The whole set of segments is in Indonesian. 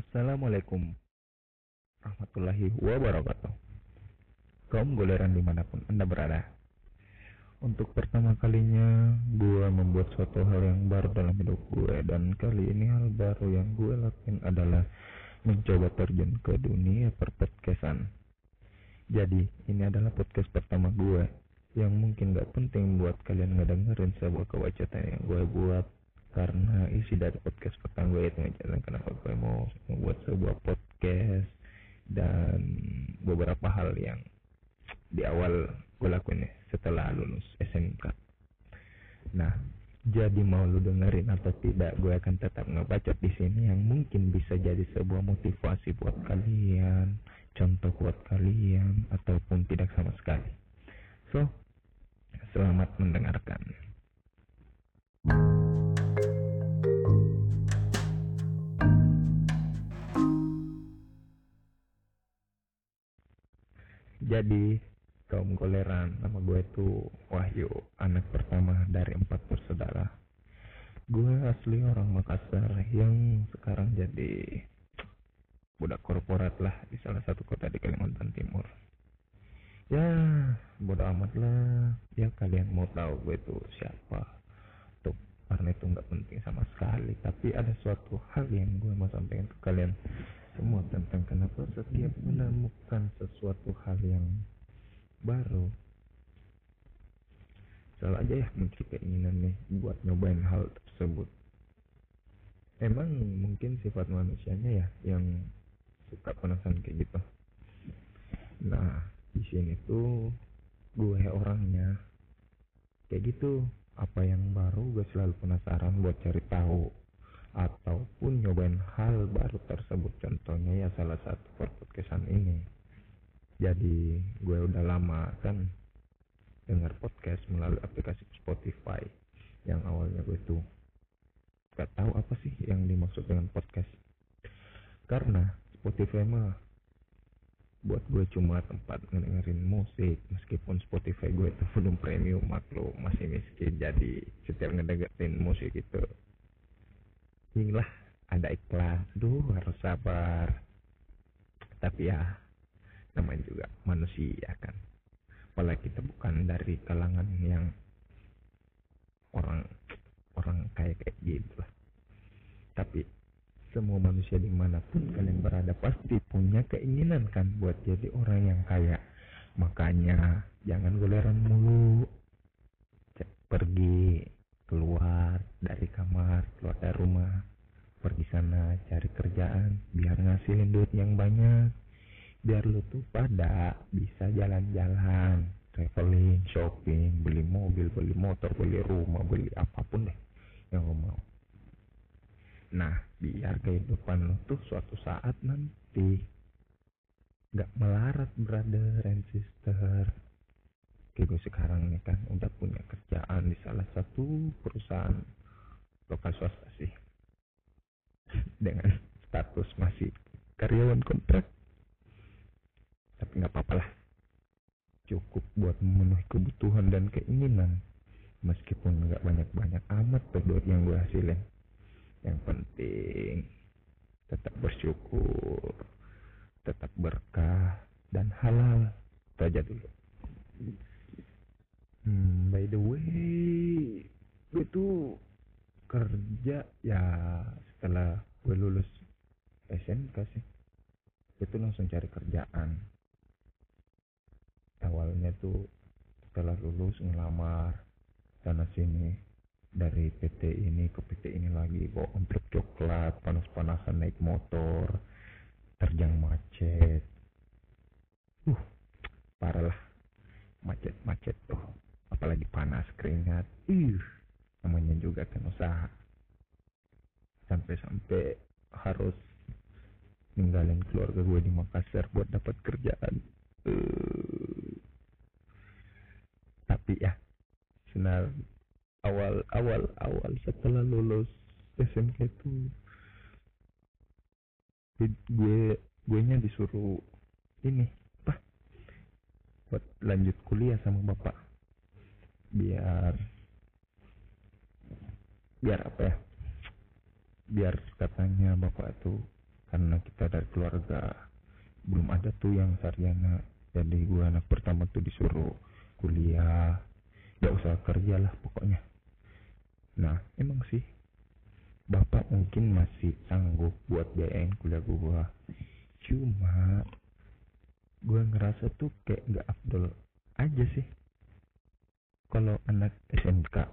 Assalamualaikum warahmatullahi wabarakatuh. Kaum goleran di mana pun Anda berada. Untuk pertama kalinya gue membuat suatu hal yang baru dalam hidup gue dan kali ini hal baru yang gue lakuin adalah mencoba terjun ke dunia perpodcastan. Jadi ini adalah podcast pertama gue yang mungkin gak penting buat kalian ngedengerin sebuah kewajatan yang gue buat karena isi dari podcast pertama gue itu ngejelasin kenapa gue mau membuat sebuah podcast dan beberapa hal yang di awal gue lakuin ya setelah lulus SMK. Nah, jadi mau lu dengerin atau tidak, gue akan tetap ngebacot di sini yang mungkin bisa jadi sebuah motivasi buat kalian, contoh buat kalian, ataupun tidak sama sekali. So, selamat mendengarkan. Jadi, kaum goleran, nama gue itu Wahyu, anak pertama dari empat bersaudara. Gue asli orang Makassar yang sekarang jadi budak korporat lah di salah satu kota di Kalimantan Timur. Ya, bodo amat lah. Ya kalian mau tahu gue itu siapa. Karena itu nggak penting sama sekali. Tapi ada suatu hal yang gue mau sampaikan ke kalian semua tentang kenapa setiap menemukan sesuatu hal yang baru selalu aja ya muncul keinginan nih buat nyobain hal tersebut. Emang mungkin sifat manusianya ya yang suka penasaran kayak gitu. Nah di sini tuh gue orangnya kayak gitu apa yang baru gue selalu penasaran buat cari tahu. Ataupun nyobain hal baru tersebut. Contohnya ya salah satu podcastan ini. Jadi gue udah lama kan dengar podcast melalui aplikasi Spotify. Yang awalnya gue tuh gak tahu apa sih yang dimaksud dengan podcast. Karena Spotify mah buat gue cuma tempat ngedengerin musik meskipun Spotify gue itu belum premium maklum masih miskin jadi setiap ngedengerin musik itu inilah ada iklan duh harus sabar. Tapi ya namanya juga manusia kan. Apalagi kita bukan dari kalangan yang orang orang kayak kayak gitu lah. Tapi semua manusia di mana pun kalian berada pasti punya keinginan kan buat jadi orang yang kaya. Makanya jangan goleran mulu. Pergi keluar dari kamar keluar dari rumah. Pergi sana cari kerjaan biar ngasilin duit yang banyak. Biar lu tuh pada bisa jalan-jalan traveling shopping beli mobil beli motor beli rumah beli apa pun deh yang lo mau nah biar kehidupan lo tuh suatu saat nanti gak melarat brother and sister. Kayak gue sekarang nih kan udah punya kerjaan di salah satu perusahaan lokal swasta sih. Dengan status masih karyawan kontrak. Tapi nggak apa-apa lah. Cukup buat memenuhi kebutuhan dan keinginan. Meskipun nggak banyak-banyak amat tuh yang gue hasilin yang penting tetap bersyukur tetap berkah dan halal itu aja dulu Hmm, by the way, gue tuh kerja ya setelah gue lulus SMK sih. Gue tuh langsung cari kerjaan. Awalnya tuh setelah lulus ngelamar sana sini dari PT ini ke PT ini lagi bawa amplop coklat panas-panasan naik motor terjang macet. Uh parah lah. Macet-macet tuh. Apalagi panas keringat. Ih namanya juga kan usaha. Sampai-sampai harus ninggalin keluarga gue di Makassar buat dapat kerjaan. Uh. tapi ya senar awal awal awal setelah lulus SMK itu gue gue nya disuruh ini apa buat lanjut kuliah sama bapak. Biar biar apa ya biar katanya bapak itu karena kita dari keluarga belum ada tuh yang sarjana. Jadi gue anak pertama tuh disuruh kuliah. Gak usah kerja lah pokoknya nah emang sih. Bapak mungkin masih sanggup buat biayain kuliah gue cuma gue ngerasa tuh kayak gak afdol aja sih. Kalau anak SMK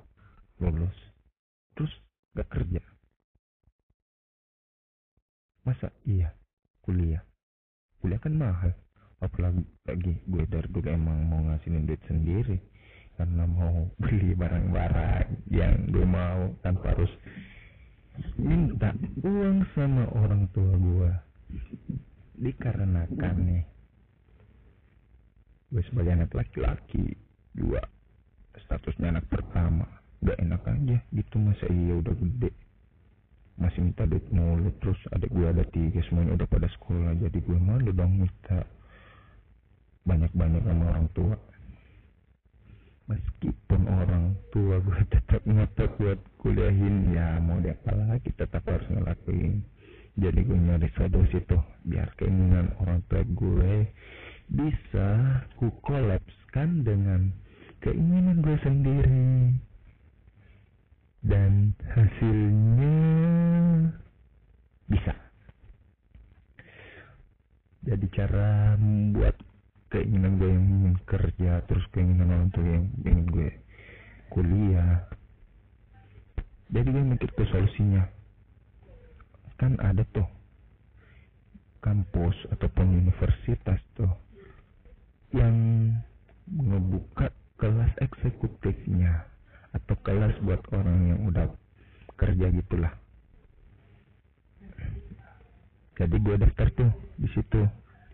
lulus terus gak kerja. Masa iya kuliah? Kuliah kan mahal. Apalagi lagi gue dari dulu emang mau ngasihin duit sendiri karena mau beli barang-barang yang gue mau tanpa harus minta uang sama orang tua gue dikarenakan nih gue sebagai anak laki-laki dua statusnya anak pertama. Gak enak aja gitu masa iya udah gede. Masih minta duit mulu terus adik gue ada tiga semuanya udah pada sekolah jadi gue malu dong minta. Banyak-banyak sama orang tua meskipun orang tua gue tetap ngotot buat kuliahin ya mau diapa lagi tetap harus ngelakuin. Jadi gue nyari solusi tuh biar keinginan orang tua gue bisa ku kolapskan dengan keinginan gue sendiri. Dan hasilnya bisa. Jadi cara membuat keinginan gue yang ingin kerja terus keinginan orang tua yang ingin gue kuliah. Jadi gue mikir tuh solusinya. Kan ada tuh kampus ataupun universitas tuh yang ngebuka kelas eksekutifnya atau kelas buat orang yang udah kerja gitulah. Jadi gue daftar tuh di situ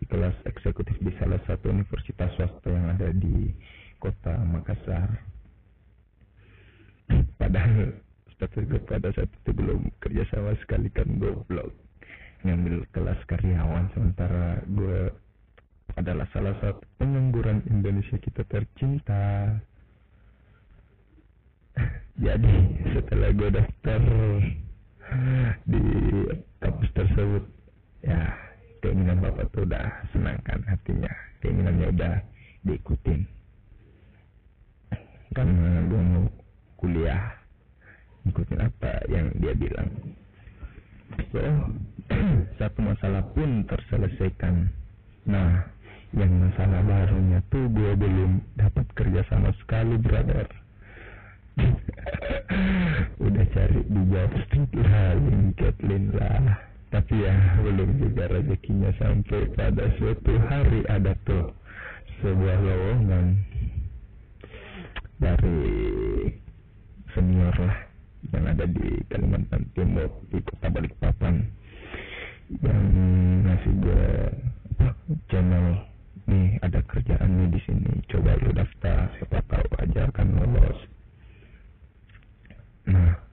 kelas eksekutif di salah satu universitas swasta yang ada di kota Makassar. Padahal status gue pada saat itu belum kerja sama sekali kan goblok ngambil kelas karyawan sementara gue adalah salah satu pengangguran Indonesia kita tercinta. Jadi setelah gue daftar di kampus tersebut ya keinginan bapak tuh udah senangkan hatinya. Keinginannya udah diikutin. Karena gue mau kuliah ikutin apa yang dia bilang. So satu masalah pun terselesaikan. Nah yang masalah barunya tuh gue belum dapat kerja sama sekali brother. Udah cari di job street lah LinkedIn lah tapi ya belum juga rezekinya sampai pada suatu hari ada tuh sebuah lowongan dari senior lah yang ada di Kalimantan Timur di kota Balikpapan yang ngasih gue channel. Nih ada kerjaan nih di sini. Coba lu daftar siapa tahu aja akan lolos. Nah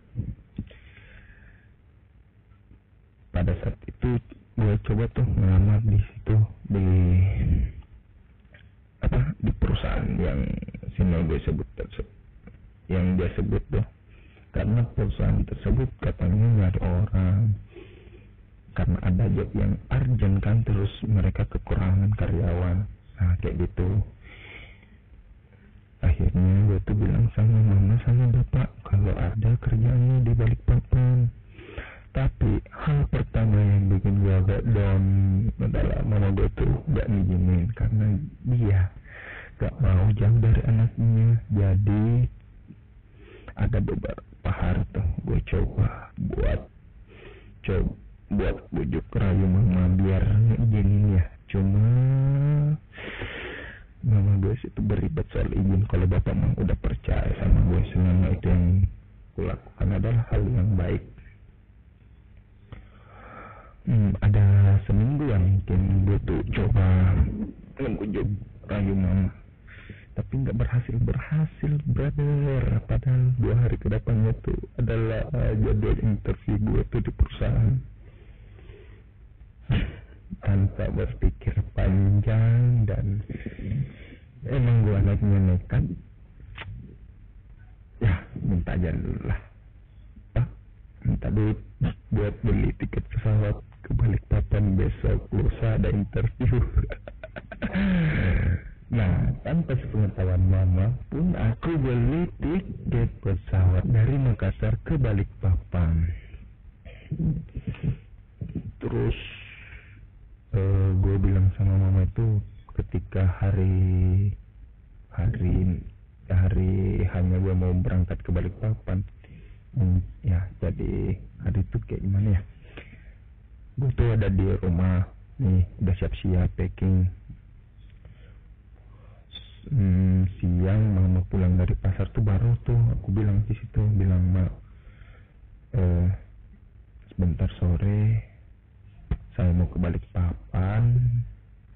pada saat itu gue coba tuh ngelamar di situ di apa di perusahaan yang sinyal gue sebut yang dia sebut tuh. Karena perusahaan tersebut katanya nyari orang. Karena ada job yang urgent kan terus mereka kekurangan karyawan. Nah kayak gitu. Akhirnya gue tuh bilang sama mama sama bapak kalau ada kerjanya di balik papan tuh gak ngizinin karena dia gak mau jauh dari anaknya. Jadi ada beberapa hari tuh gue coba buat coba buat bujuk rayu mama biar ngizinin ya. Cuma mama gue sih tuh beribet soal izin kalau bapak mah udah percaya sama gue selama itu yang kulakukan adalah hal yang baik ngebujuk rayu mama. Tapi nggak berhasil berhasil brother. Padahal dua hari ke depannya tuh adalah jadwal interview gue tuh di perusahaan. Tanpa berpikir panjang dan emang gue anaknya nekat ya minta aja dulu lah. Minta duit buat beli tiket pesawat ke Balikpapan besok lusa ada interview nah tanpa sepengetahuan mama pun aku beli tiket pesawat dari Makassar ke Balikpapan. Terus uh, gue bilang sama mama itu ketika hari hari hari hanya gue mau berangkat ke Balikpapan hmm, ya jadi hari itu kayak gimana ya? Gue tuh ada di rumah nih udah siap-siap packing hmm, siang mama pulang dari pasar tuh baru tuh. Aku bilang di situ bilang mak eh, sebentar sore saya mau ke Balikpapan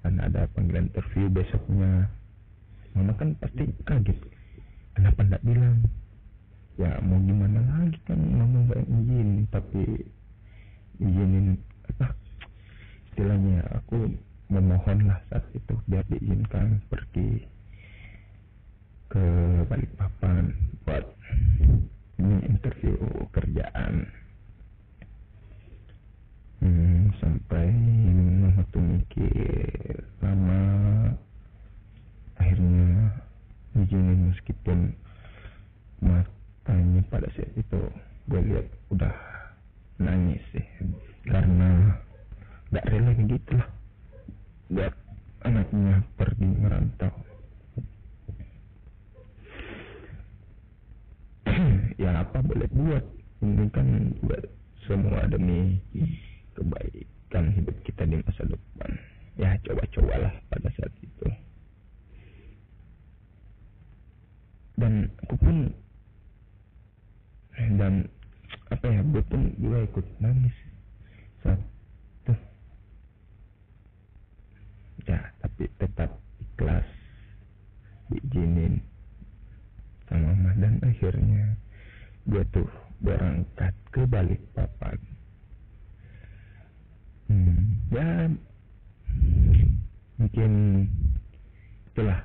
dan ada panggilan interview besoknya. Mama kan pasti kaget. Kenapa nggak bilang? Ya mau gimana lagi kan mama nggak izin tapi izinin apa istilahnya aku memohon lah saat itu biar diizinkan pergi ke Balikpapan buat ini interview kerjaan hmm, sampai mama tuh mikir lama akhirnya izinin meskipun matanya pada saat itu gue lihat udah nangis sih karena gak rela gitu lah lihat anaknya pergi merantau ya apa boleh buat. Ini kan buat semua demi kebaikan hidup kita di masa depan. Ya coba-cobalah pada saat itu. Dan aku pun dan apa ya gue pun juga ikut nangis. Saat itu ya tapi tetap ikhlas diizinin sama mama dan akhirnya gue tuh berangkat ke balik papan hmm, ya mungkin itulah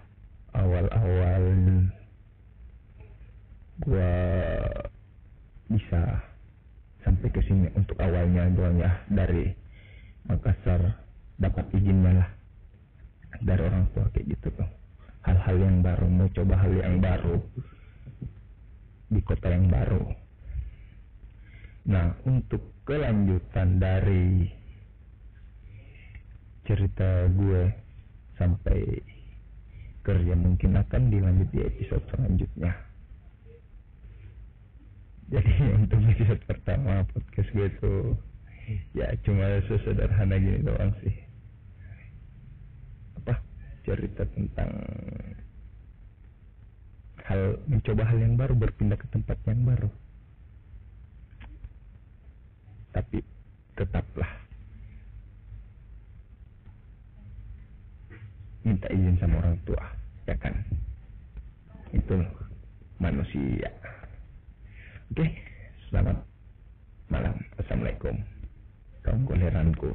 awal-awal gua bisa sampai ke sini untuk awalnya doanya dari Makassar dapat izinnya lah dari orang tua kayak gitu tuh. Hal-hal yang baru mau coba hal yang baru di kota yang baru. Nah untuk kelanjutan dari cerita gue sampai kerja mungkin akan dilanjut di episode selanjutnya. Jadi untuk episode pertama podcast gue tuh ya cuma sesederhana gini doang sih. Apa? Cerita tentang hal mencoba hal yang baru berpindah ke tempat yang baru tapi tetaplah minta izin sama orang tua ya kan itu manusia Oke, selamat malam. Assalamualaikum. Kaum koleranku.